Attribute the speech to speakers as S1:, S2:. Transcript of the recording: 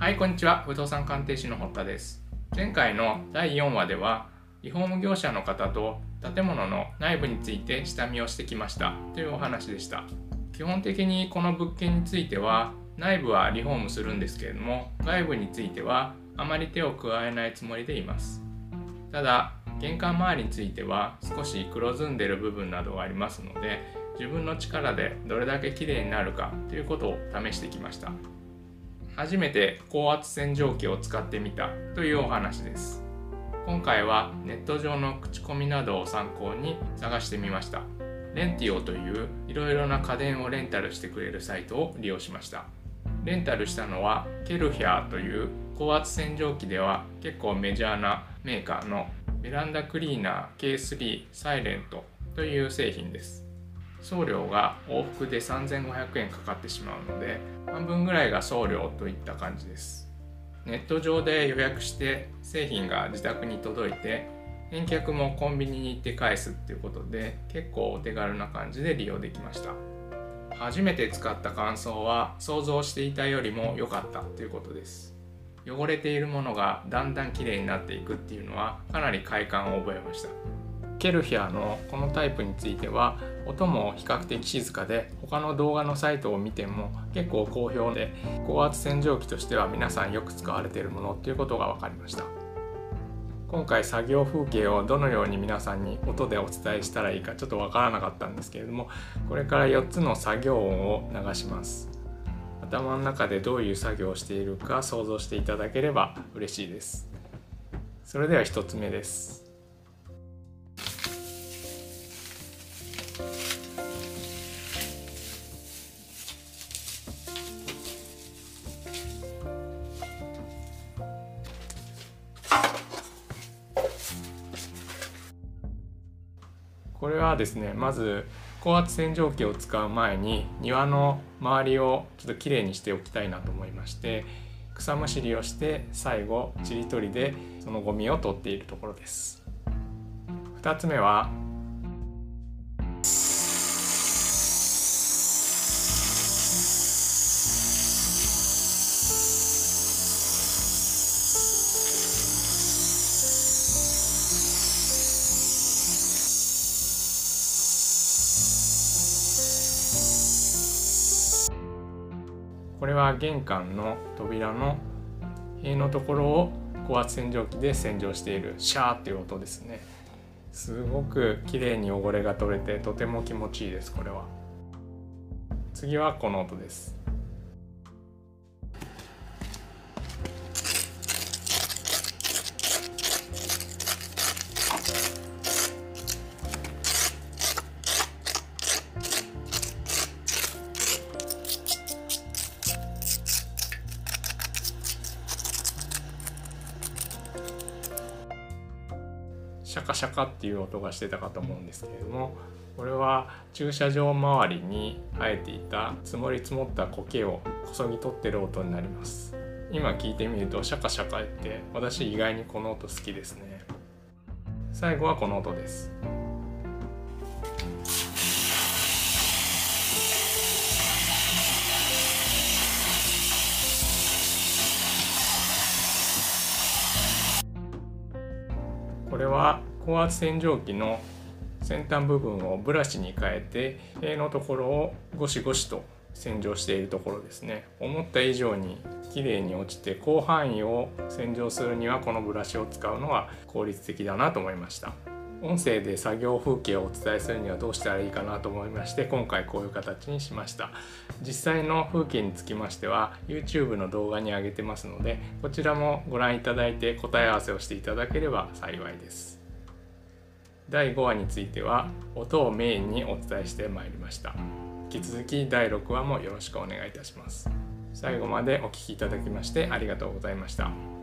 S1: はいこんにちは。不動産鑑定士の堀田です。前回の第4話ではリフォーム業者の方と建物の内部について下見をしてきました。というお話でした。基本的にこの物件については内部はリフォームするんですけれども外部についてはあまり手を加えないつもりでいます。ただ玄関周りについては少し黒ずんでる部分などがありますので自分の力でどれだけ綺麗になるかということを試してきました。初めて高圧洗浄機を使ってみたというお話です。今回はネット上の口コミなどを参考に探してみました。レンティオといういろいろな家電をレンタルしてくれるサイトを利用しました。レンタルしたのはケルヒャーという高圧洗浄機では結構メジャーなメーカーのベランダクリーナー K3 サイレントという製品です。送料が往復で3500円かかってしまうので半分ぐらいが送料といった感じです。ネット上で予約して製品が自宅に届いて返却もコンビニに行って返すっていうことで結構お手軽な感じで利用できました。初めて使った感想は想像していたよりも良かったということです。汚れているものがだんだん綺麗になっていくっていうのはかなり快感を覚えました。ケルヒャーのこのタイプについては音も比較的静かで他の動画のサイトを見ても結構好評で高圧洗浄機としては皆さんよく使われているものっていうことが分かりました。今回作業風景をどのように皆さんに音でお伝えしたらいいかちょっと分からなかったんですけれどもこれから4つの作業音を流します。頭の中でどういう作業をしているか想像していただければ嬉しいです。それでは1つ目です。はですねまず高圧洗浄機を使う前に庭の周りをちょっときれいにしておきたいなと思いまして草むしりをして最後ちりとりでそのゴミを取っているところです。2つ目はこれは玄関の扉の塀のところを高圧洗浄機で洗浄しているシャーっていう音ですね。すごく綺麗に汚れが取れてとても気持ちいいですこれは。次はこの音です。シャカシャカっていう音がしてたかと思うんですけれどもこれは駐車場周りに生えていた積もり積もった苔をこそぎ取ってる音になります。今聞いてみるとシャカシャカって私意外にこの音好きですね。最後はこの音です。れは高圧洗浄機の先端部分をブラシに変えて塀のところをゴシゴシと洗浄しているところですね。思った以上に綺麗に落ちて広範囲を洗浄するにはこのブラシを使うのは効率的だなと思いました。音声で作業風景をお伝えするにはどうしたらいいかなと思いまして今回こういう形にしました。実際の風景につきましては YouTube の動画に上げてますのでこちらもご覧いただいて答え合わせをしていただければ幸いです。第5話については音をメインにお伝えしてまいりました。引き続き第6話もよろしくお願いいたします。最後までお聴きいただきましてありがとうございました。